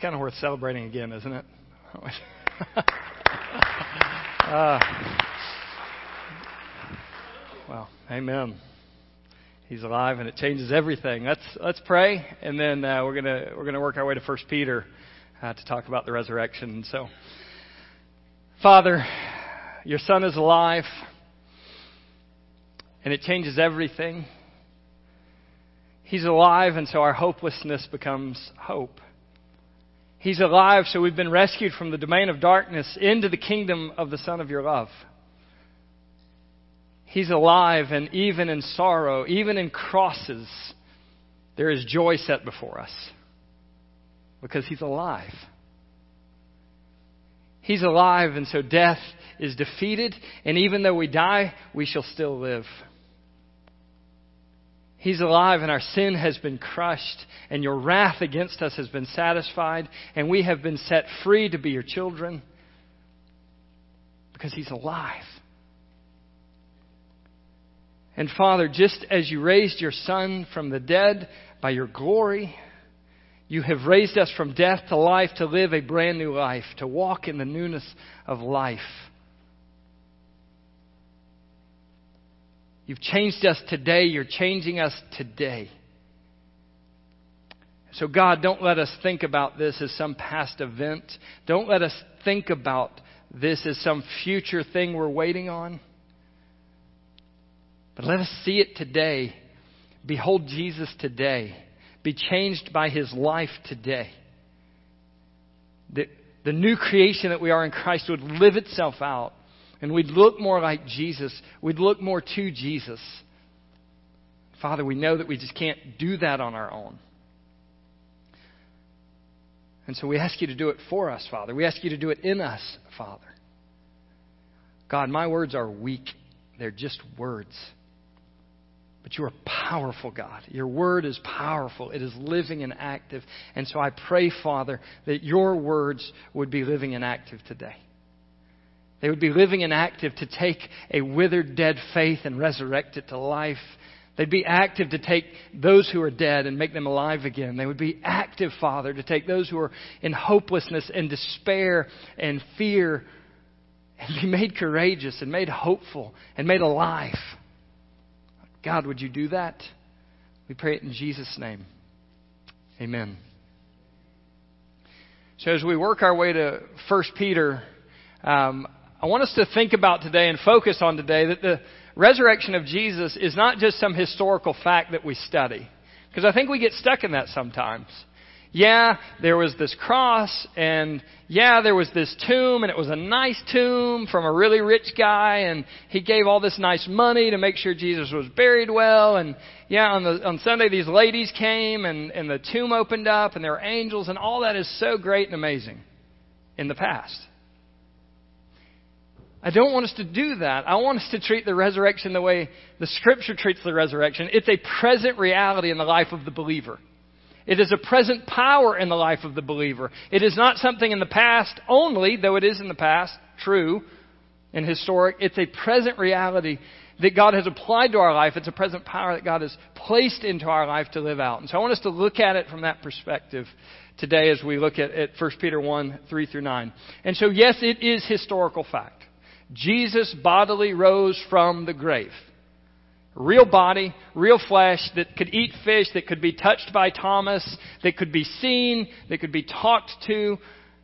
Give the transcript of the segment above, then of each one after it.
kind of worth celebrating again, isn't it? uh, well, amen. He's alive, and it changes everything. Let's let's pray, and then uh, we're gonna we're gonna work our way to First Peter uh, to talk about the resurrection. So, Father, your Son is alive, and it changes everything. He's alive, and so our hopelessness becomes hope. He's alive, so we've been rescued from the domain of darkness into the kingdom of the Son of your love. He's alive, and even in sorrow, even in crosses, there is joy set before us because He's alive. He's alive, and so death is defeated, and even though we die, we shall still live. He's alive and our sin has been crushed and your wrath against us has been satisfied and we have been set free to be your children because He's alive. And Father, just as you raised your Son from the dead by your glory, you have raised us from death to life to live a brand new life, to walk in the newness of life. You've changed us today. You're changing us today. So, God, don't let us think about this as some past event. Don't let us think about this as some future thing we're waiting on. But let us see it today. Behold Jesus today. Be changed by his life today. The, the new creation that we are in Christ would live itself out and we'd look more like Jesus. We'd look more to Jesus. Father, we know that we just can't do that on our own. And so we ask you to do it for us, Father. We ask you to do it in us, Father. God, my words are weak. They're just words. But you are powerful, God. Your word is powerful. It is living and active. And so I pray, Father, that your words would be living and active today. They would be living and active to take a withered, dead faith and resurrect it to life. They'd be active to take those who are dead and make them alive again. They would be active, Father, to take those who are in hopelessness and despair and fear and be made courageous and made hopeful and made alive. God, would you do that? We pray it in Jesus' name. Amen. So as we work our way to 1 Peter, um, I want us to think about today and focus on today that the resurrection of Jesus is not just some historical fact that we study. Because I think we get stuck in that sometimes. Yeah, there was this cross, and yeah, there was this tomb, and it was a nice tomb from a really rich guy, and he gave all this nice money to make sure Jesus was buried well, and yeah, on the on Sunday these ladies came, and and the tomb opened up, and there were angels, and all that is so great and amazing in the past. I don't want us to do that. I want us to treat the resurrection the way the scripture treats the resurrection. It's a present reality in the life of the believer. It is a present power in the life of the believer. It is not something in the past only, though it is in the past, true and historic. It's a present reality that God has applied to our life. It's a present power that God has placed into our life to live out. And so I want us to look at it from that perspective today as we look at, at 1 Peter 1, 3 through 9. And so yes, it is historical fact. Jesus bodily rose from the grave. Real body, real flesh that could eat fish, that could be touched by Thomas, that could be seen, that could be talked to.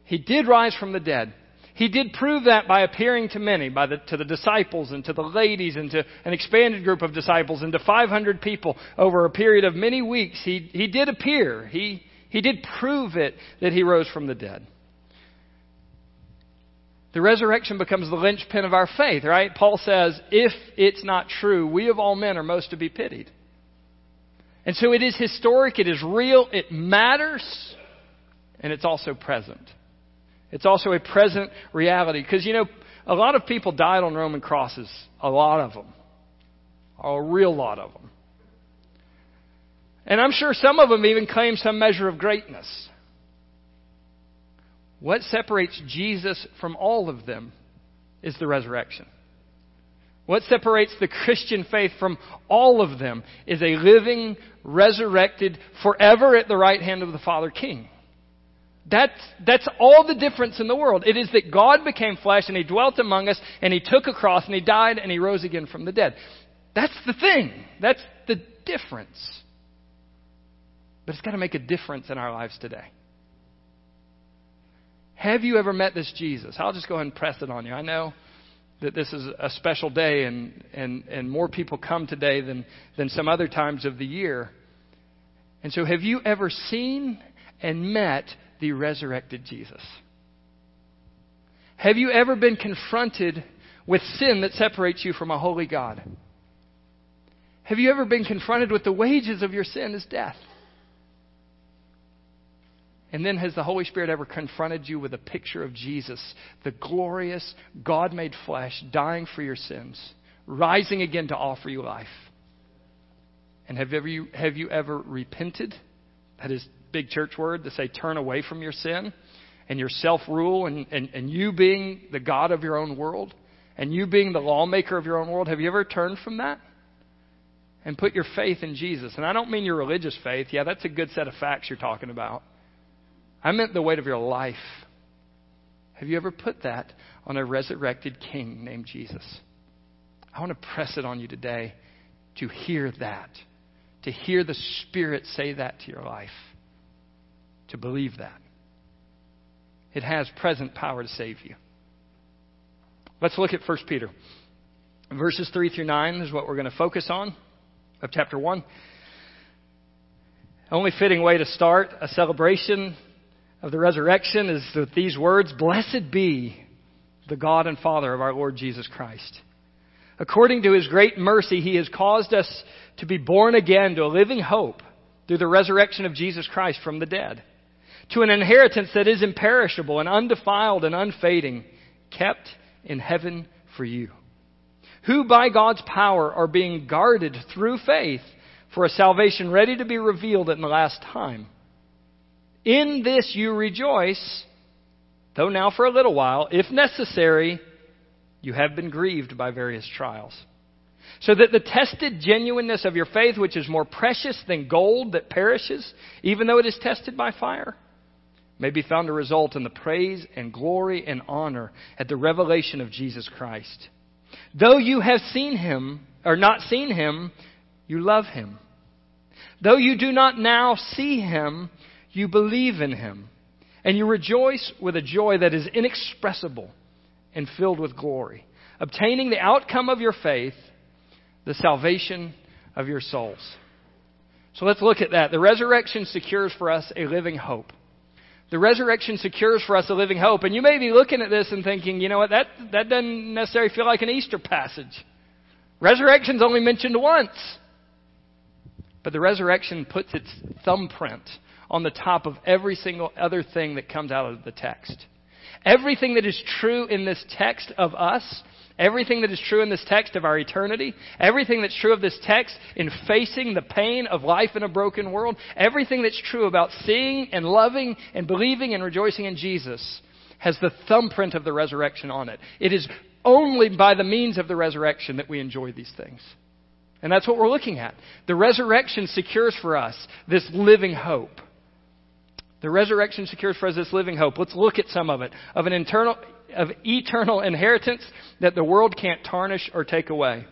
He did rise from the dead. He did prove that by appearing to many, by the, to the disciples and to the ladies and to an expanded group of disciples and to 500 people over a period of many weeks. He, he did appear. He, he did prove it that he rose from the dead. The resurrection becomes the linchpin of our faith, right? Paul says, if it's not true, we of all men are most to be pitied. And so it is historic, it is real, it matters, and it's also present. It's also a present reality. Because, you know, a lot of people died on Roman crosses. A lot of them. A real lot of them. And I'm sure some of them even claim some measure of greatness. What separates Jesus from all of them is the resurrection. What separates the Christian faith from all of them is a living, resurrected, forever at the right hand of the Father King. That's, that's all the difference in the world. It is that God became flesh and He dwelt among us and He took a cross and He died and He rose again from the dead. That's the thing. That's the difference. But it's got to make a difference in our lives today. Have you ever met this Jesus? I'll just go ahead and press it on you. I know that this is a special day and, and, and more people come today than, than some other times of the year. And so, have you ever seen and met the resurrected Jesus? Have you ever been confronted with sin that separates you from a holy God? Have you ever been confronted with the wages of your sin is death? And then has the Holy Spirit ever confronted you with a picture of Jesus, the glorious God made flesh, dying for your sins, rising again to offer you life? And have you, have you ever repented? That is big church word to say turn away from your sin and your self rule and, and, and you being the God of your own world and you being the lawmaker of your own world. Have you ever turned from that? And put your faith in Jesus. And I don't mean your religious faith. Yeah, that's a good set of facts you're talking about. I meant the weight of your life. Have you ever put that on a resurrected king named Jesus? I want to press it on you today to hear that, to hear the Spirit say that to your life, to believe that. It has present power to save you. Let's look at 1 Peter. Verses 3 through 9 is what we're going to focus on of chapter 1. Only fitting way to start a celebration of the resurrection is with these words Blessed be the God and Father of our Lord Jesus Christ. According to his great mercy, he has caused us to be born again to a living hope through the resurrection of Jesus Christ from the dead, to an inheritance that is imperishable and undefiled and unfading, kept in heaven for you, who by God's power are being guarded through faith for a salvation ready to be revealed in the last time. In this you rejoice, though now for a little while, if necessary, you have been grieved by various trials. So that the tested genuineness of your faith, which is more precious than gold that perishes, even though it is tested by fire, may be found to result in the praise and glory and honor at the revelation of Jesus Christ. Though you have seen him, or not seen him, you love him. Though you do not now see him, you believe in him, and you rejoice with a joy that is inexpressible and filled with glory, obtaining the outcome of your faith, the salvation of your souls. So let's look at that. The resurrection secures for us a living hope. The resurrection secures for us a living hope. And you may be looking at this and thinking, you know what, that, that doesn't necessarily feel like an Easter passage. Resurrection's only mentioned once. But the resurrection puts its thumbprint on the top of every single other thing that comes out of the text. Everything that is true in this text of us, everything that is true in this text of our eternity, everything that's true of this text in facing the pain of life in a broken world, everything that's true about seeing and loving and believing and rejoicing in Jesus has the thumbprint of the resurrection on it. It is only by the means of the resurrection that we enjoy these things. And that's what we're looking at. The resurrection secures for us this living hope. The resurrection secures for us this living hope. Let's look at some of it. Of an internal, of eternal inheritance that the world can't tarnish or take away.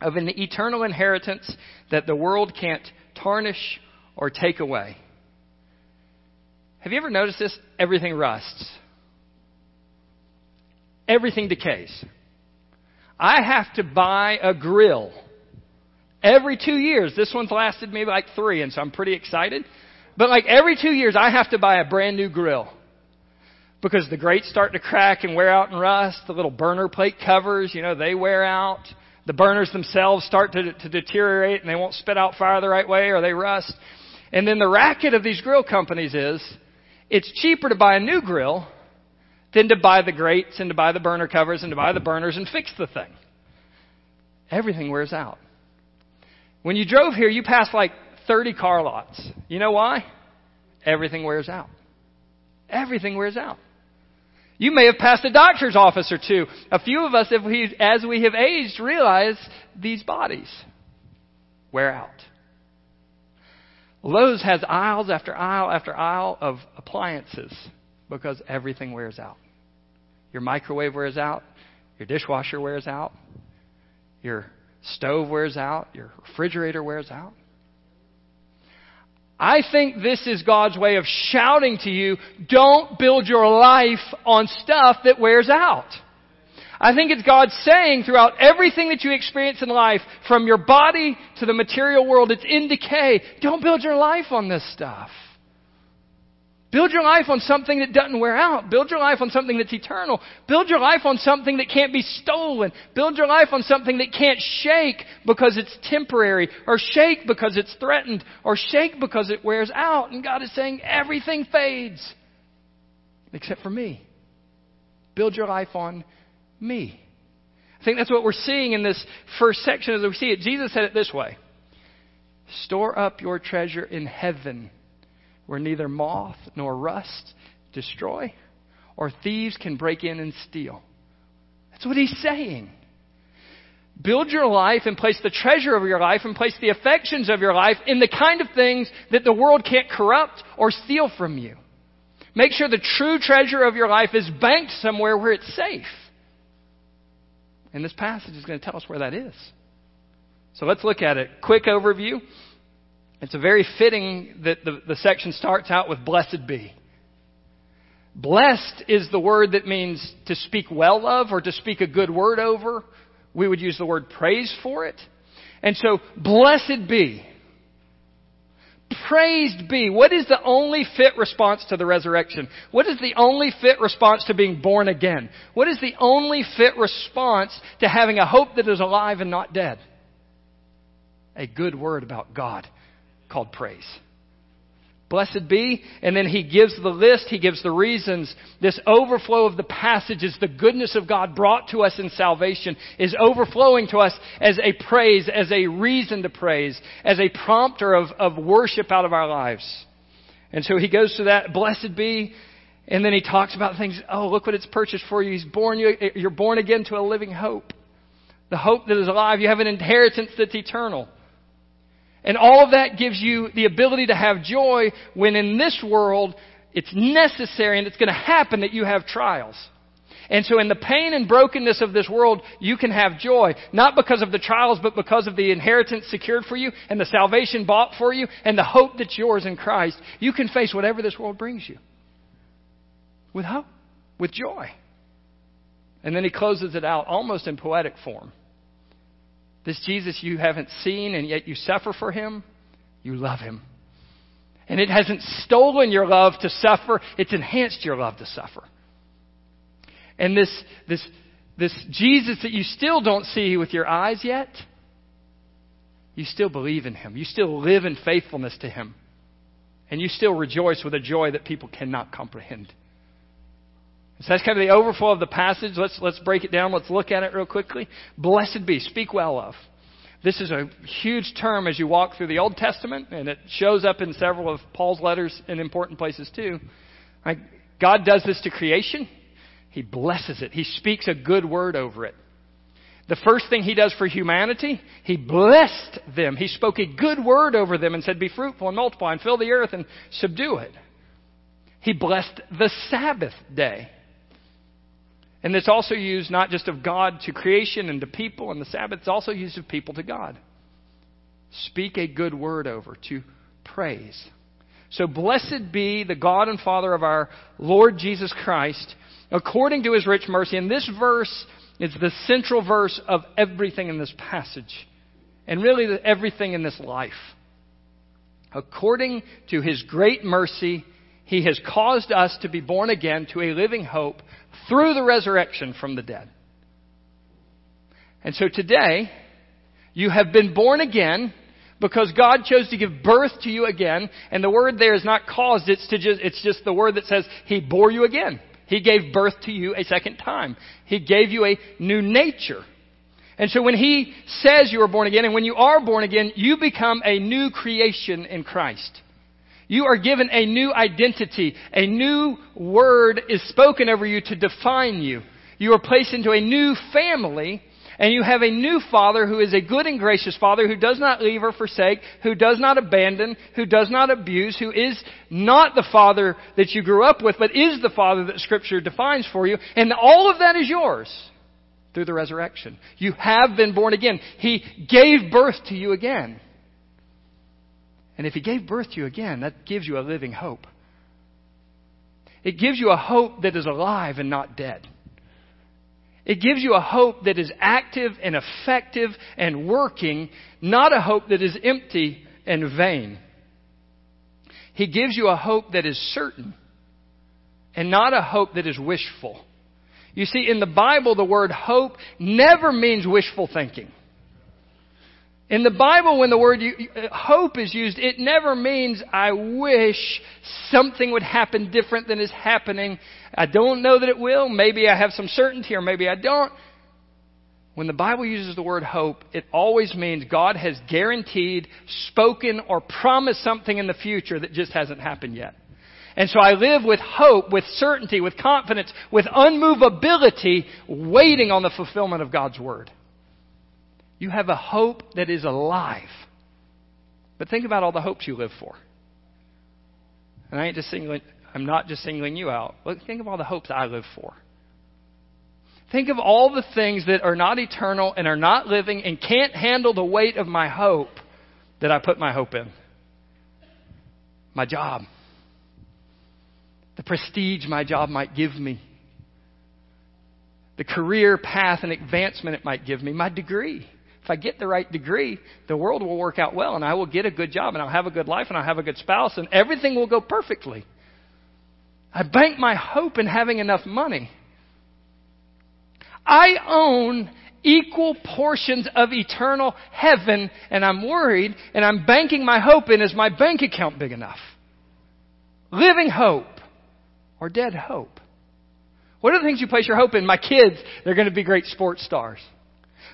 Of an eternal inheritance that the world can't tarnish or take away. Have you ever noticed this? Everything rusts. Everything decays. I have to buy a grill every two years. This one's lasted me like three, and so I'm pretty excited. But like every two years, I have to buy a brand new grill. Because the grates start to crack and wear out and rust. The little burner plate covers, you know, they wear out. The burners themselves start to, to deteriorate and they won't spit out fire the right way or they rust. And then the racket of these grill companies is, it's cheaper to buy a new grill than to buy the grates and to buy the burner covers and to buy the burners and fix the thing. Everything wears out. When you drove here, you passed like 30 car lots. You know why? Everything wears out. Everything wears out. You may have passed a doctor's office or two. A few of us, if we, as we have aged, realize these bodies wear out. Lowe's has aisles after aisle after aisle of appliances because everything wears out. Your microwave wears out, your dishwasher wears out, your stove wears out, your refrigerator wears out. I think this is God's way of shouting to you, don't build your life on stuff that wears out. I think it's God saying throughout everything that you experience in life, from your body to the material world, it's in decay. Don't build your life on this stuff. Build your life on something that doesn't wear out. Build your life on something that's eternal. Build your life on something that can't be stolen. Build your life on something that can't shake because it's temporary, or shake because it's threatened, or shake because it wears out. And God is saying everything fades except for me. Build your life on me. I think that's what we're seeing in this first section as we see it. Jesus said it this way Store up your treasure in heaven, where neither moth nor rust destroy, or thieves can break in and steal. That's what he's saying. Build your life and place the treasure of your life and place the affections of your life in the kind of things that the world can't corrupt or steal from you. Make sure the true treasure of your life is banked somewhere where it's safe. And this passage is going to tell us where that is. So let's look at it. Quick overview. It's a very fitting that the, the section starts out with blessed be. Blessed is the word that means to speak well of or to speak a good word over. We would use the word praise for it. And so, blessed be. Praised be. What is the only fit response to the resurrection? What is the only fit response to being born again? What is the only fit response to having a hope that is alive and not dead? A good word about God called praise. Blessed be. And then he gives the list, he gives the reasons. This overflow of the passages, the goodness of God brought to us in salvation, is overflowing to us as a praise, as a reason to praise, as a prompter of, of worship out of our lives. And so he goes to that, blessed be. And then he talks about things, oh, look what it's purchased for you. He's born you, you're born again to a living hope. The hope that is alive. You have an inheritance that's eternal. And all of that gives you the ability to have joy when in this world it's necessary and it's going to happen that you have trials. And so in the pain and brokenness of this world, you can have joy. Not because of the trials, but because of the inheritance secured for you and the salvation bought for you and the hope that's yours in Christ. You can face whatever this world brings you. With hope. With joy. And then he closes it out almost in poetic form. This Jesus you haven't seen and yet you suffer for him, you love him. And it hasn't stolen your love to suffer, it's enhanced your love to suffer. And this, this, this Jesus that you still don't see with your eyes yet, you still believe in him. You still live in faithfulness to him. And you still rejoice with a joy that people cannot comprehend. So that's kind of the overflow of the passage. Let's, let's break it down. Let's look at it real quickly. Blessed be, speak well of. This is a huge term as you walk through the Old Testament, and it shows up in several of Paul's letters in important places too. God does this to creation. He blesses it. He speaks a good word over it. The first thing he does for humanity, he blessed them. He spoke a good word over them and said, Be fruitful and multiply and fill the earth and subdue it. He blessed the Sabbath day. And it's also used not just of God to creation and to people and the Sabbath, it's also used of people to God. Speak a good word over, to praise. So blessed be the God and Father of our Lord Jesus Christ, according to his rich mercy. And this verse is the central verse of everything in this passage, and really everything in this life. According to his great mercy, he has caused us to be born again to a living hope through the resurrection from the dead. And so today, you have been born again because God chose to give birth to you again. And the word there is not caused, it's, to just, it's just the word that says He bore you again. He gave birth to you a second time. He gave you a new nature. And so when He says you are born again, and when you are born again, you become a new creation in Christ. You are given a new identity. A new word is spoken over you to define you. You are placed into a new family, And you have a new father who is a good and gracious father who does not leave or forsake, who does not abandon, who does not abuse, who is not the father that you grew up with, but is the father that scripture defines for you. And all of that is yours through the resurrection. You have been born again. He gave birth to you again. And if he gave birth to you again, that gives you a living hope. It gives you a hope that is alive and not dead. It gives you a hope that is active and effective and working, not a hope that is empty and vain. He gives you a hope that is certain and not a hope that is wishful. You see, in the Bible, the word hope never means wishful thinking. In the Bible, when the word uh, hope is used, it never means, I wish something would happen different than is happening. I don't know that it will. Maybe I have some certainty or maybe I don't. When the Bible uses the word hope, it always means God has guaranteed, spoken, or promised something in the future that just hasn't happened yet. And so I live with hope, with certainty, with confidence, with unmovability, waiting on the fulfillment of God's word. You have a hope that is alive. But think about all the hopes you live for. And I ain't just singling, I'm not just singling you out. But think of all the hopes I live for. Think of all the things that are not eternal and are not living and can't handle the weight of my hope that I put my hope in. My job. The prestige my job might give me. The career path and advancement it might give me. My degree if I get the right degree, the world will work out well and I will get a good job and I'll have a good life and I'll have a good spouse and everything will go perfectly. I bank my hope in having enough money. I own equal portions of eternal heaven and I'm worried and I'm banking my hope in is my bank account big enough? Living hope or dead hope? What are the things you place your hope in? My kids, they're going to be great sports stars.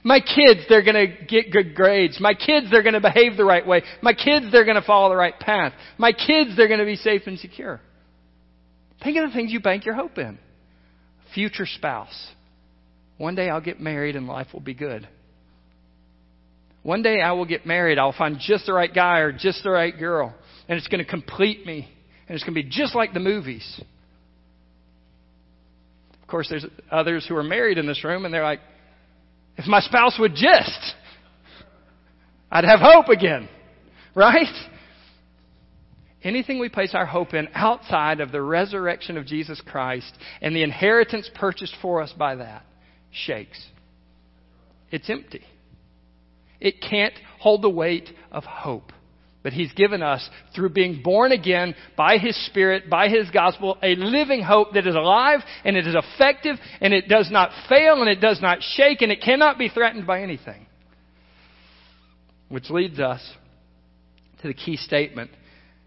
My kids, they're going to get good grades. My kids, they're going to behave the right way. My kids, they're going to follow the right path. My kids, they're going to be safe and secure. Think of the things you bank your hope in. Future spouse. One day I'll get married and life will be good. One day I will get married. I'll find just the right guy or just the right girl. And it's going to complete me. And it's going to be just like the movies. Of course, there's others who are married in this room and they're like, if my spouse would just, I'd have hope again. Right? Anything we place our hope in outside of the resurrection of Jesus Christ and the inheritance purchased for us by that shakes. It's empty. It can't hold the weight of hope but He's given us through being born again by His Spirit, by His gospel, a living hope that is alive and it is effective and it does not fail and it does not shake and it cannot be threatened by anything. Which leads us to the key statement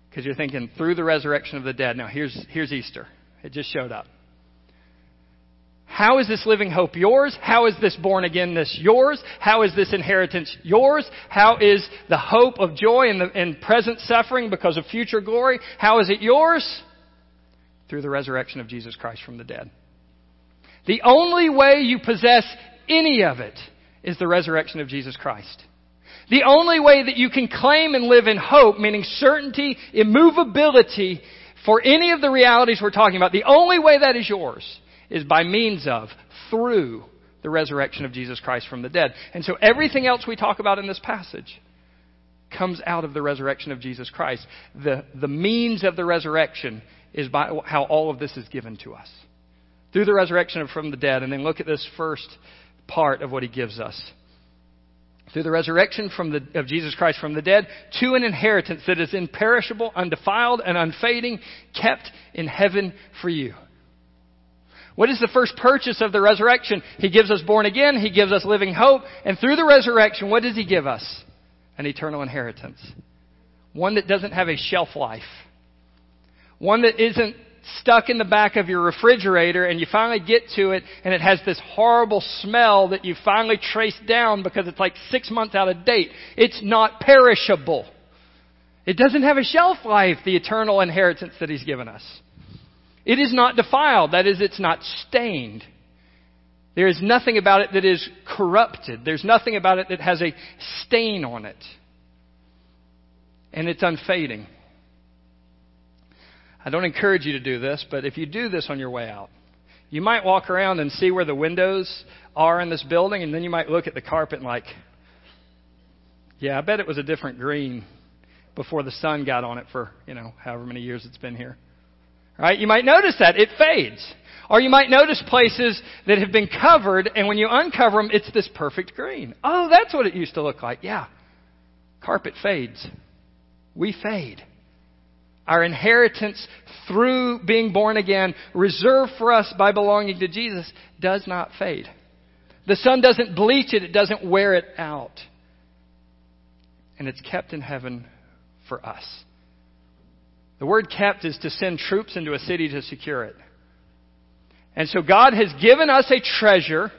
because you're thinking through the resurrection of the dead. Now here's, here's Easter. It just showed up. How is this living hope yours? How is this born againness yours? How is this inheritance yours? How is the hope of joy in, the, in present suffering because of future glory? How is it yours? Through the resurrection of Jesus Christ from the dead. The only way you possess any of it is the resurrection of Jesus Christ. The only way that you can claim and live in hope, meaning certainty, immovability, for any of the realities we're talking about, the only way that is yours is by means of, through the resurrection of Jesus Christ from the dead. And so everything else we talk about in this passage comes out of the resurrection of Jesus Christ. The, the means of the resurrection is by how all of this is given to us. Through the resurrection from the dead. And then look at this first part of what he gives us. Through the resurrection the, of Jesus Christ from the dead to an inheritance that is imperishable, undefiled, and unfading, kept in heaven for you. What is the first purchase of the resurrection? He gives us born again. He gives us living hope. And through the resurrection, what does He give us? An eternal inheritance. One that doesn't have a shelf life. One that isn't stuck in the back of your refrigerator and you finally get to it and it has this horrible smell that you finally trace down because it's like six months out of date. It's not perishable. It doesn't have a shelf life, the eternal inheritance that He's given us. It is not defiled. That is, it's not stained. There is nothing about it that is corrupted. There's nothing about it that has a stain on it. And it's unfading. I don't encourage you to do this, but if you do this on your way out, you might walk around and see where the windows are in this building, and then you might look at the carpet and like, yeah, I bet it was a different green before the sun got on it for, you know, however many years it's been here. Right? You might notice that. It fades. Or you might notice places that have been covered, and when you uncover them, it's this perfect green. Oh, that's what it used to look like. Yeah. Carpet fades. We fade. Our inheritance through being born again, reserved for us by belonging to Jesus, does not fade. The sun doesn't bleach it, it doesn't wear it out. And it's kept in heaven for us. The word kept is to send troops into a city to secure it. And so God has given us a treasure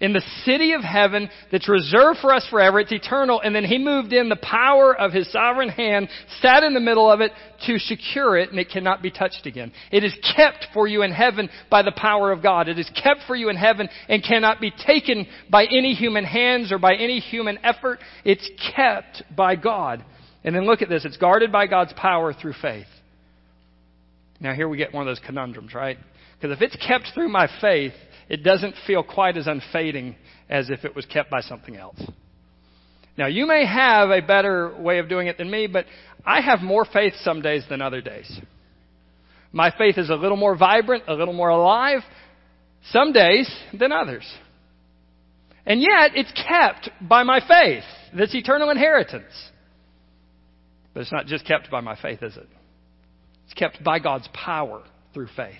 in the city of heaven that's reserved for us forever. It's eternal. And then He moved in the power of His sovereign hand, sat in the middle of it to secure it, and it cannot be touched again. It is kept for you in heaven by the power of God. It is kept for you in heaven and cannot be taken by any human hands or by any human effort. It's kept by God. And then look at this. It's guarded by God's power through faith. Now here we get one of those conundrums, right? Because if it's kept through my faith, it doesn't feel quite as unfading as if it was kept by something else. Now, you may have a better way of doing it than me, but I have more faith some days than other days. My faith is a little more vibrant, a little more alive some days than others. And yet, it's kept by my faith, this eternal inheritance. But it's not just kept by my faith, is it? It's kept by God's power through faith.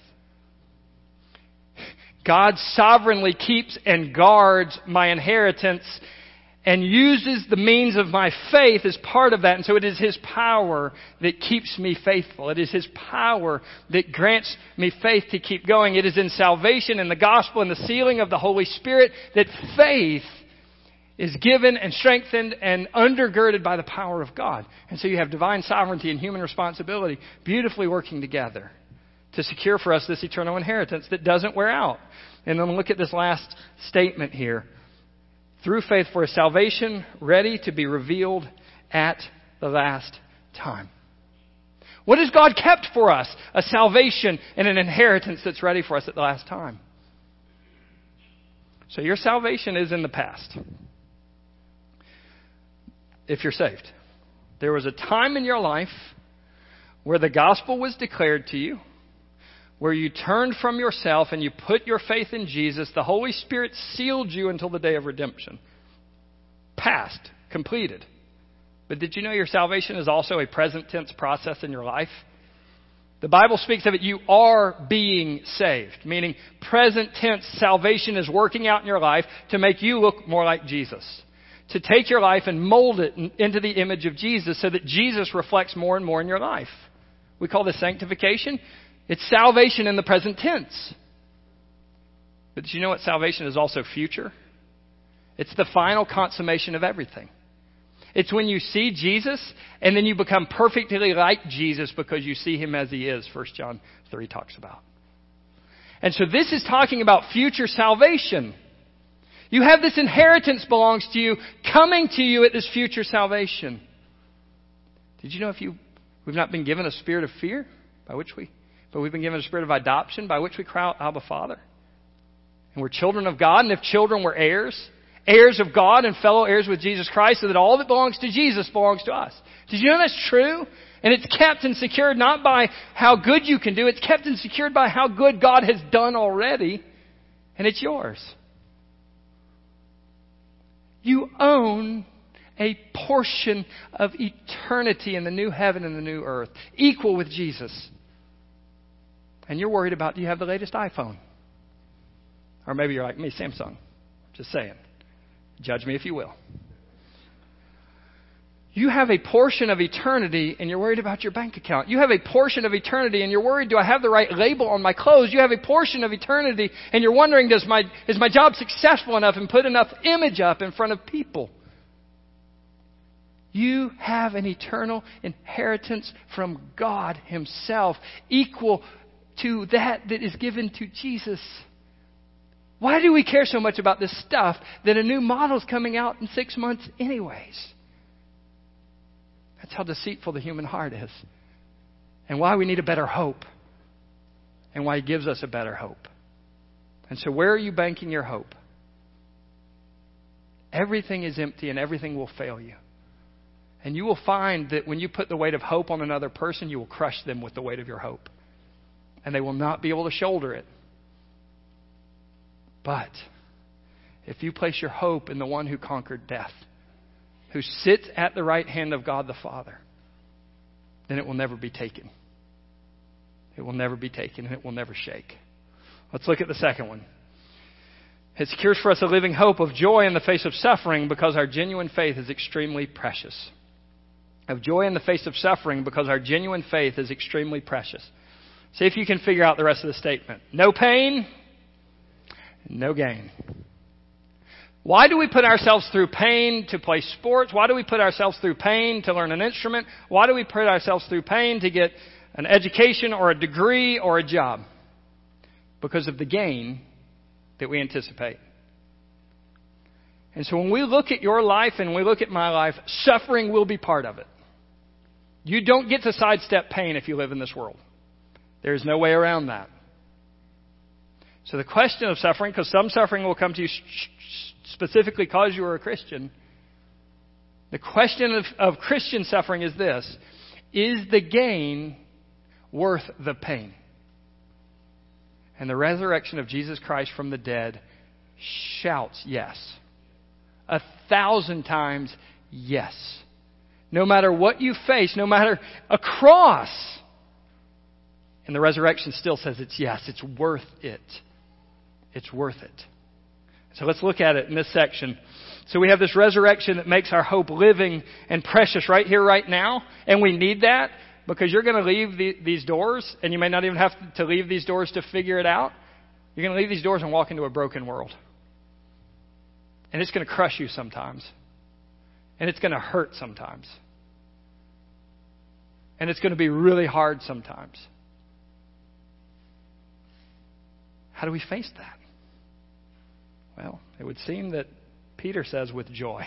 God sovereignly keeps and guards my inheritance and uses the means of my faith as part of that. And so it is His power that keeps me faithful. It is His power that grants me faith to keep going. It is in salvation and the gospel and the sealing of the Holy Spirit that faith is given and strengthened and undergirded by the power of God. And so you have divine sovereignty and human responsibility beautifully working together to secure for us this eternal inheritance that doesn't wear out. And then look at this last statement here. Through faith for a salvation ready to be revealed at the last time. What has God kept for us? A salvation and an inheritance that's ready for us at the last time. So your salvation is in the past. If you're saved. There was a time in your life where the gospel was declared to you where you turned from yourself and you put your faith in Jesus, the Holy Spirit sealed you until the day of redemption. Past, completed. But did you know your salvation is also a present tense process in your life? The Bible speaks of it, you are being saved, meaning present tense salvation is working out in your life to make you look more like Jesus. To take your life and mold it into the image of Jesus so that Jesus reflects more and more in your life. We call this sanctification. It's salvation in the present tense. But you know what salvation is also future? It's the final consummation of everything. It's when you see Jesus and then you become perfectly like Jesus because you see him as he is, 1 John 3 talks about. And so this is talking about future salvation. You have this inheritance belongs to you, coming to you at this future salvation. Did you know if you we've not been given a spirit of fear by which we but we've been given a spirit of adoption by which we cry out, Abba, Father. And we're children of God, and if children, we're heirs. Heirs of God and fellow heirs with Jesus Christ, so that all that belongs to Jesus belongs to us. Did you know that's true? And it's kept and secured not by how good you can do, it's kept and secured by how good God has done already, and it's yours. You own a portion of eternity in the new heaven and the new earth, equal with Jesus and you're worried about do you have the latest iPhone? Or maybe you're like me, Samsung. Just saying. Judge me if you will. You have a portion of eternity and you're worried about your bank account. You have a portion of eternity and you're worried, do I have the right label on my clothes? You have a portion of eternity and you're wondering, does my, is my job successful enough and put enough image up in front of people? You have an eternal inheritance from God Himself, equal to that that is given to Jesus. Why do we care so much about this stuff that a new model's coming out in six months, anyways? That's how deceitful the human heart is. And why we need a better hope. And why He gives us a better hope. And so, where are you banking your hope? Everything is empty and everything will fail you. And you will find that when you put the weight of hope on another person, you will crush them with the weight of your hope. And they will not be able to shoulder it. But if you place your hope in the one who conquered death, who sits at the right hand of God the Father, then it will never be taken. It will never be taken and it will never shake. Let's look at the second one. It secures for us a living hope of joy in the face of suffering because our genuine faith is extremely precious. Of joy in the face of suffering because our genuine faith is extremely precious. See if you can figure out the rest of the statement. No pain, no gain. Why do we put ourselves through pain to play sports? Why do we put ourselves through pain to learn an instrument? Why do we put ourselves through pain to get an education or a degree or a job? Because of the gain that we anticipate. And so when we look at your life and we look at my life, suffering will be part of it. You don't get to sidestep pain if you live in this world. There's no way around that. So the question of suffering, because some suffering will come to you specifically because you are a Christian, the question of, of Christian suffering is this Is the gain worth the pain? And the resurrection of Jesus Christ from the dead shouts yes. A thousand times yes. No matter what you face, no matter a cross. And the resurrection still says it's yes, it's worth it it's worth it. So let's look at it in this section. So we have this resurrection that makes our hope living and precious right here, right now. And we need that because you're going to leave the, these doors, and you may not even have to leave these doors to figure it out. You're going to leave these doors and walk into a broken world. And it's going to crush you sometimes. And it's going to hurt sometimes. And it's going to be really hard sometimes. How do we face that? Well, it would seem that Peter says with joy.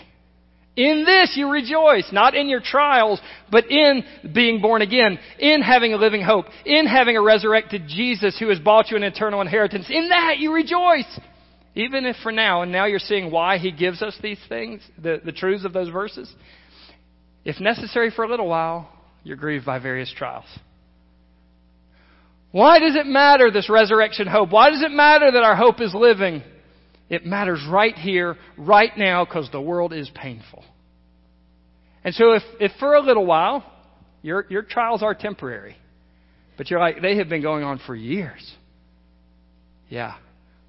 In this you rejoice, not in your trials, but in being born again, in having a living hope, in having a resurrected Jesus who has bought you an eternal inheritance. In that you rejoice. Even if for now, and now you're seeing why he gives us these things, the, the truths of those verses. If necessary for a little while, you're grieved by various trials. Why does it matter, this resurrection hope? Why does it matter that our hope is living? It matters right here, right now, because the world is painful. And so if, if for a little while, your, your trials are temporary, but you're like, they have been going on for years. Yeah.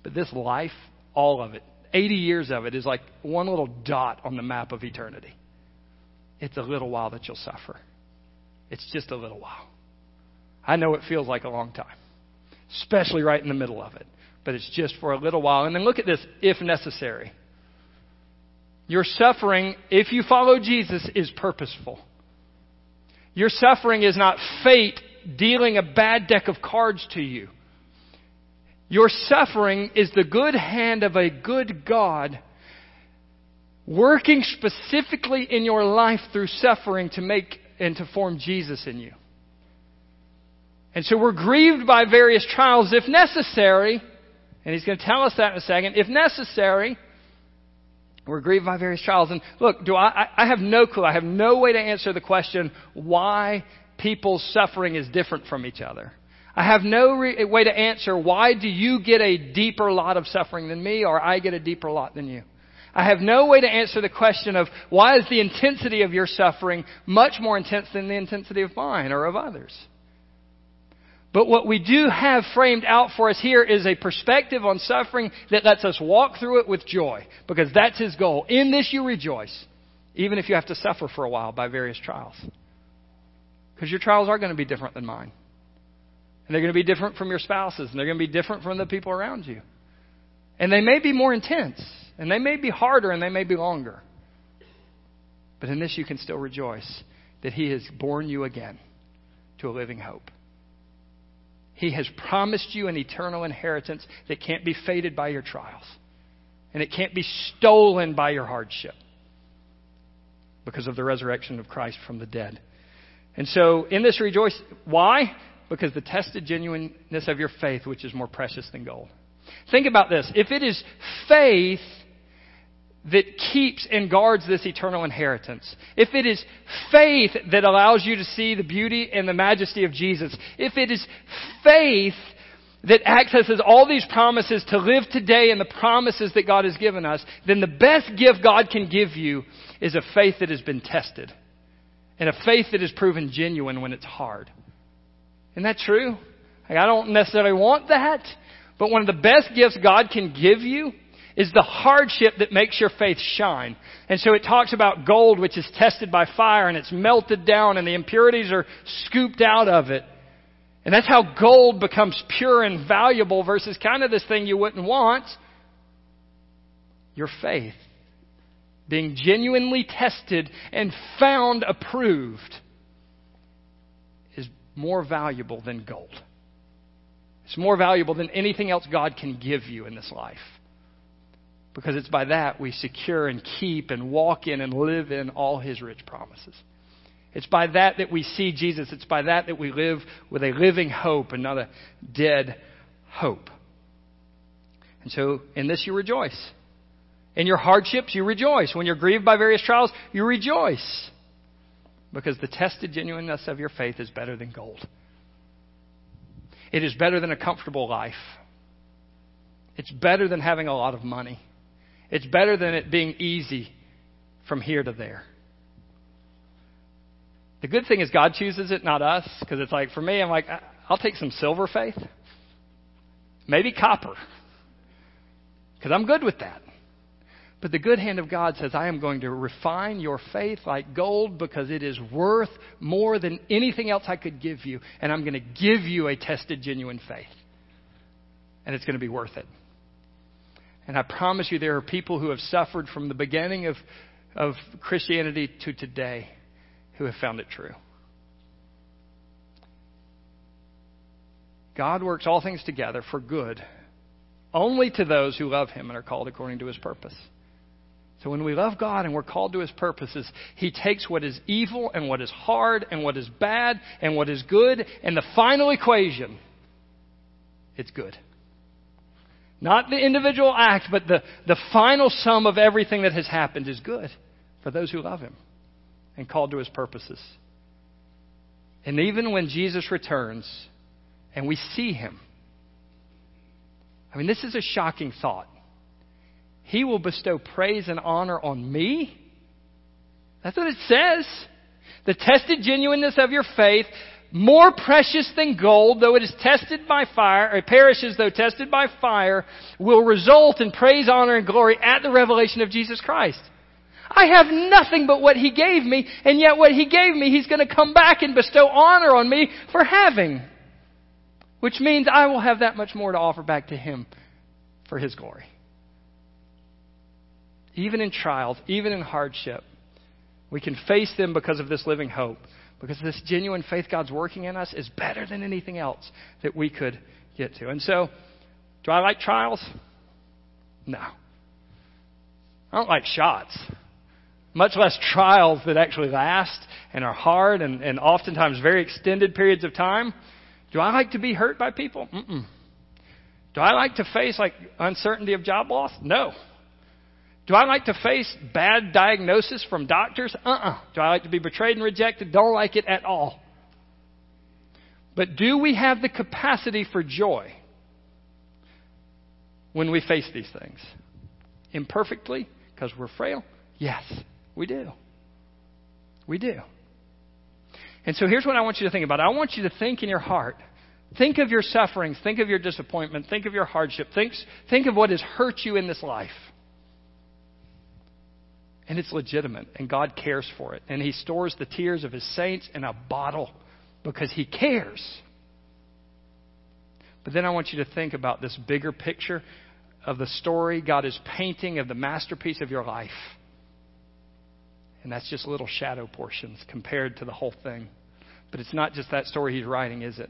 But this life, all of it, 80 years of it, is like one little dot on the map of eternity. It's a little while that you'll suffer. It's just a little while. I know it feels like a long time, especially right in the middle of it but it's just for a little while. And then look at this if necessary. Your suffering, if you follow Jesus, is purposeful. Your suffering is not fate dealing a bad deck of cards to you. Your suffering is the good hand of a good God working specifically in your life through suffering to make and to form Jesus in you. And so we're grieved by various trials if necessary and he's going to tell us that in a second. If necessary, we're grieved by various trials. And look, do I, I have no clue. I have no way to answer the question why people's suffering is different from each other. I have no re- way to answer why do you get a deeper lot of suffering than me or I get a deeper lot than you. I have no way to answer the question of why is the intensity of your suffering much more intense than the intensity of mine or of others. But what we do have framed out for us here is a perspective on suffering that lets us walk through it with joy, because that's his goal. In this you rejoice, even if you have to suffer for a while by various trials. Because your trials are going to be different than mine. And they're going to be different from your spouses, and they're going to be different from the people around you. And they may be more intense, and they may be harder, and they may be longer. But in this you can still rejoice that he has born you again to a living hope. He has promised you an eternal inheritance that can't be faded by your trials. And it can't be stolen by your hardship because of the resurrection of Christ from the dead. And so, in this rejoice, why? Because the tested genuineness of your faith, which is more precious than gold. Think about this. If it is faith that keeps and guards this eternal inheritance, if it is faith that allows you to see the beauty and the majesty of Jesus, if it is faith that accesses all these promises to live today and the promises that God has given us, then the best gift God can give you is a faith that has been tested and a faith that is proven genuine when it's hard. Isn't that true? Like, I don't necessarily want that, but one of the best gifts God can give you is the hardship that makes your faith shine. And so it talks about gold, which is tested by fire and it's melted down and the impurities are scooped out of it. And that's how gold becomes pure and valuable versus kind of this thing you wouldn't want. Your faith being genuinely tested and found approved is more valuable than gold. It's more valuable than anything else God can give you in this life. Because it's by that we secure and keep and walk in and live in all His rich promises. It's by that that we see Jesus. It's by that that we live with a living hope and not a dead hope. And so in this you rejoice. In your hardships, you rejoice. When you're grieved by various trials, you rejoice. Because the tested genuineness of your faith is better than gold. It is better than a comfortable life. It's better than having a lot of money. It's better than it being easy from here to there. The good thing is God chooses it, not us, because it's like, for me, I'm like, I'll take some silver faith, maybe copper, because I'm good with that. But the good hand of God says, I am going to refine your faith like gold because it is worth more than anything else I could give you. And I'm going to give you a tested, genuine faith. And it's going to be worth it. And I promise you, there are people who have suffered from the beginning of, of Christianity to today who have found it true. God works all things together for good only to those who love Him and are called according to His purpose. So when we love God and we're called to His purposes, He takes what is evil and what is hard and what is bad and what is good, and the final equation, it's good. Not the individual act, but the, the final sum of everything that has happened is good for those who love Him and called to his purposes. And even when Jesus returns and we see him, I mean, this is a shocking thought. He will bestow praise and honor on me. That's what it says. The tested genuineness of your faith, more precious than gold, though it is tested by fire, or perishes though tested by fire, will result in praise, honor, and glory at the revelation of Jesus Christ. I have nothing but what He gave me, and yet what He gave me, He's going to come back and bestow honor on me for having. Which means I will have that much more to offer back to Him for His glory. Even in trials, even in hardship, we can face them because of this living hope. Because this genuine faith God's working in us is better than anything else that we could get to. And so, do I like trials? No. I don't like shots much less trials that actually last and are hard and, and oftentimes very extended periods of time. Do I like to be hurt by people? Mm-mm. Do I like to face like uncertainty of job loss? No. Do I like to face bad diagnosis from doctors? Uh-uh. Do I like to be betrayed and rejected? Don't like it at all. But do we have the capacity for joy when we face these things? Imperfectly, because we're frail? Yes. We do. We do. And so here's what I want you to think about. I want you to think in your heart. Think of your sufferings. Think of your disappointment. Think of your hardship. Think, think of what has hurt you in this life. And it's legitimate, and God cares for it. And He stores the tears of His saints in a bottle because He cares. But then I want you to think about this bigger picture of the story God is painting of the masterpiece of your life. And that's just little shadow portions compared to the whole thing. But it's not just that story he's writing, is it?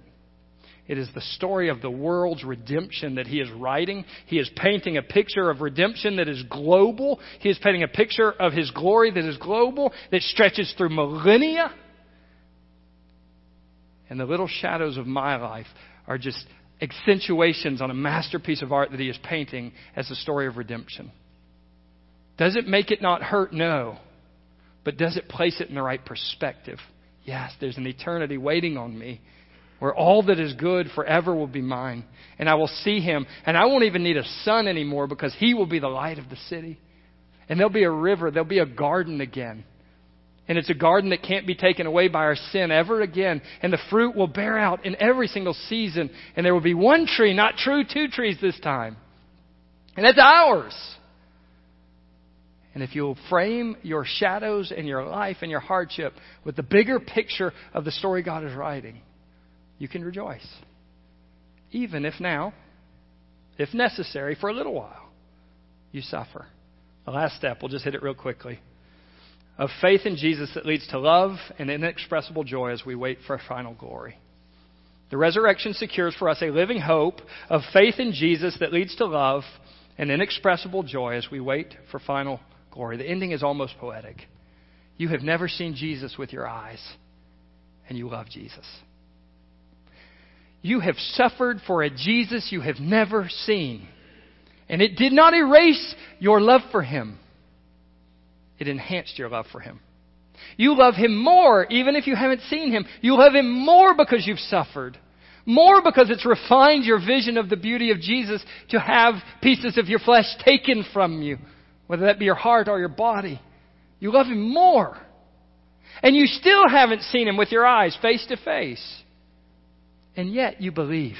It is the story of the world's redemption that he is writing. He is painting a picture of redemption that is global. He is painting a picture of his glory that is global, that stretches through millennia. And the little shadows of my life are just accentuations on a masterpiece of art that he is painting as the story of redemption. Does it make it not hurt? No. But does it place it in the right perspective? Yes, there's an eternity waiting on me where all that is good forever will be mine. And I will see him. And I won't even need a sun anymore because he will be the light of the city. And there'll be a river, there'll be a garden again. And it's a garden that can't be taken away by our sin ever again. And the fruit will bear out in every single season. And there will be one tree, not true two trees this time. And that's ours. And if you'll frame your shadows and your life and your hardship with the bigger picture of the story God is writing, you can rejoice. Even if now, if necessary, for a little while, you suffer. The last step, we'll just hit it real quickly of faith in Jesus that leads to love and inexpressible joy as we wait for final glory. The resurrection secures for us a living hope of faith in Jesus that leads to love and inexpressible joy as we wait for final glory. The ending is almost poetic. You have never seen Jesus with your eyes, and you love Jesus. You have suffered for a Jesus you have never seen, and it did not erase your love for him it enhanced your love for Him. You love Him more even if you haven't seen Him. You love Him more because you've suffered. More because it's refined your vision of the beauty of Jesus to have pieces of your flesh taken from you, whether that be your heart or your body. You love Him more. And you still haven't seen Him with your eyes face to face. And yet you believe.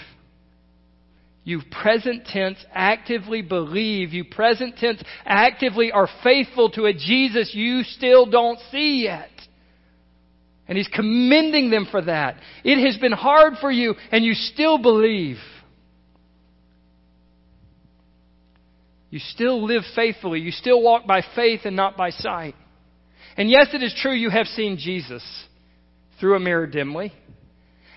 You present tense actively believe. You present tense actively are faithful to a Jesus you still don't see yet. And he's commending them for that. It has been hard for you and you still believe. You still live faithfully. You still walk by faith and not by sight. And yes, it is true you have seen Jesus through a mirror dimly.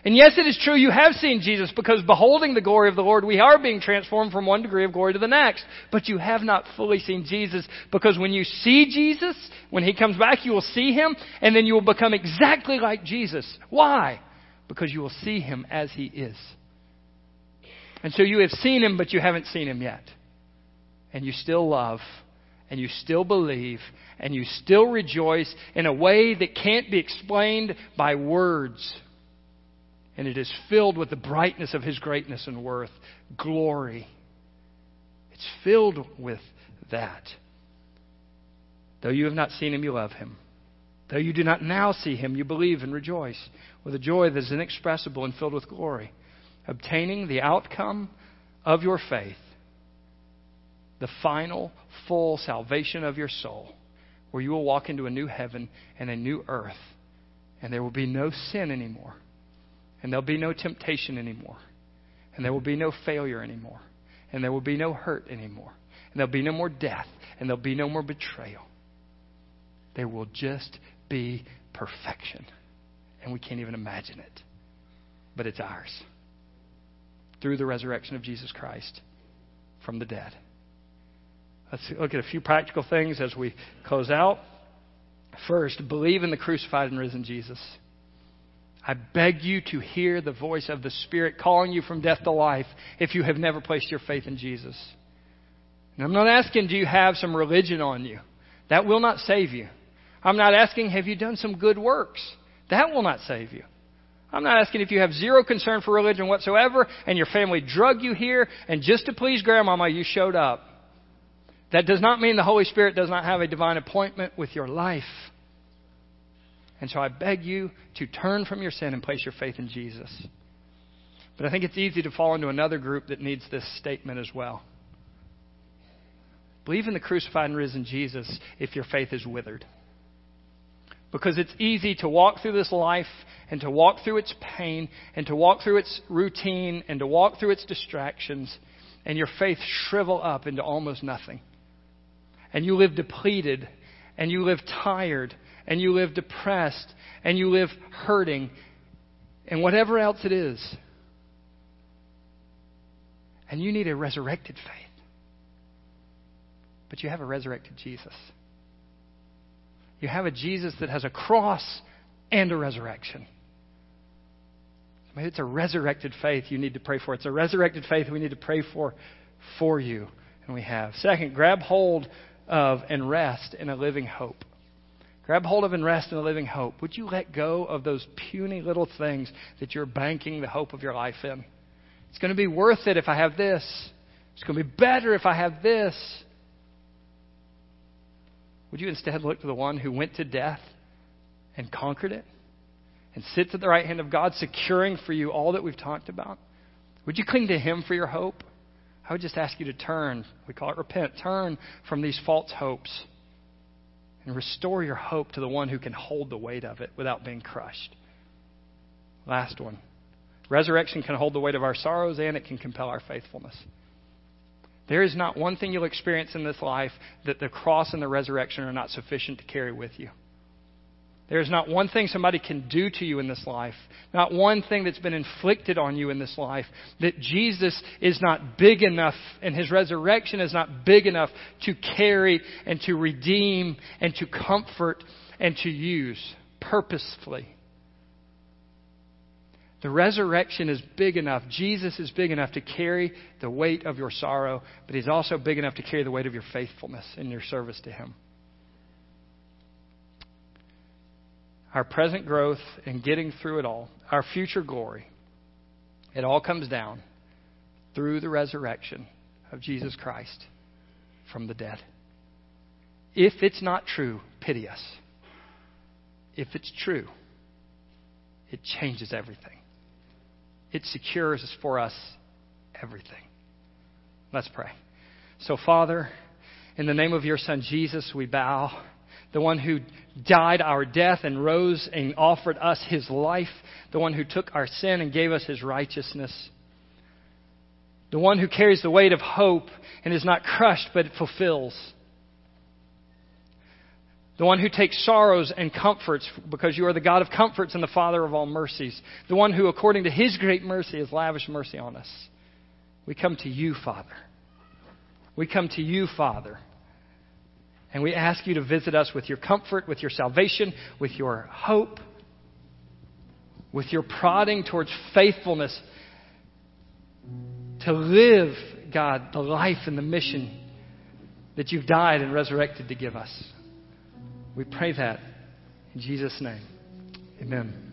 And yes, it is true you have seen Jesus because beholding the glory of the Lord, we are being transformed from one degree of glory to the next. But you have not fully seen Jesus because when you see Jesus, when He comes back, you will see Him and then you will become exactly like Jesus. Why? Because you will see Him as He is. And so you have seen Him, but you haven't seen Him yet. And you still love and you still believe and you still rejoice in a way that can't be explained by words and it is filled with the brightness of His greatness and worth, glory. It's filled with that. Though you have not seen Him, you love Him. Though you do not now see Him, you believe and rejoice with a joy that is inexpressible and filled with glory, obtaining the outcome of your faith, the final, full salvation of your soul, where you will walk into a new heaven and a new earth, and there will be no sin anymore and there'll be no temptation anymore. And there will be no failure anymore. And there will be no hurt anymore. And there'll be no more death. And there'll be no more betrayal. There will just be perfection. And we can't even imagine it. But it's ours. Through the resurrection of Jesus Christ from the dead. Let's look at a few practical things as we close out. First, believe in the crucified and risen Jesus. I beg you to hear the voice of the Spirit calling you from death to life if you have never placed your faith in Jesus. And I'm not asking, do you have some religion on you? That will not save you. I'm not asking, have you done some good works? That will not save you. I'm not asking if you have zero concern for religion whatsoever and your family drug you here and just to please grandmama you showed up. That does not mean the Holy Spirit does not have a divine appointment with your life. And so I beg you to turn from your sin and place your faith in Jesus. But I think it's easy to fall into another group that needs this statement as well. Believe in the crucified and risen Jesus if your faith is withered. Because it's easy to walk through this life and to walk through its pain and to walk through its routine and to walk through its distractions and your faith shrivel up into almost nothing. And you live depleted and you live tired and you live depressed and you live hurting and whatever else it is. And you need a resurrected faith. But you have a resurrected Jesus. You have a Jesus that has a cross and a resurrection. It's a resurrected faith you need to pray for. It's a resurrected faith we need to pray for for you. And we have. Second, grab hold of and rest in a living hope. Grab hold of and rest in the living hope. Would you let go of those puny little things that you're banking the hope of your life in? It's going to be worth it if I have this. It's going to be better if I have this. Would you instead look to the one who went to death and conquered it and sits at the right hand of God, securing for you all that we've talked about? Would you cling to him for your hope? I would just ask you to turn. We call it repent. Turn from these false hopes and restore your hope to the one who can hold the weight of it without being crushed. Last one. Resurrection can hold the weight of our sorrows and it can compel our faithfulness. There is not one thing you'll experience in this life that the cross and the resurrection are not sufficient to carry with you. There is not one thing somebody can do to you in this life, not one thing that's been inflicted on you in this life, that Jesus is not big enough and his resurrection is not big enough to carry and to redeem and to comfort and to use purposefully. The resurrection is big enough. Jesus is big enough to carry the weight of your sorrow, but He's also big enough to carry the weight of your faithfulness in your service to Him. Our present growth and getting through it all, our future glory, it all comes down through the resurrection of Jesus Christ from the dead. If it's not true, pity us. If it's true, it changes everything it secures for us everything. Let's pray. So, Father, in the name of your Son Jesus, we bow. The one who died our death and rose and offered us his life. The one who took our sin and gave us his righteousness. The one who carries the weight of hope and is not crushed but fulfills the one who takes sorrows and comforts, because you are the God of comforts and the Father of all mercies, the one who, according to his great mercy, has lavished mercy on us. We come to you, Father. We come to you, Father. And we ask you to visit us with your comfort, with your salvation, with your hope, with your prodding towards faithfulness to live, God, the life and the mission that you've died and resurrected to give us. We pray that in Jesus' name. Amen.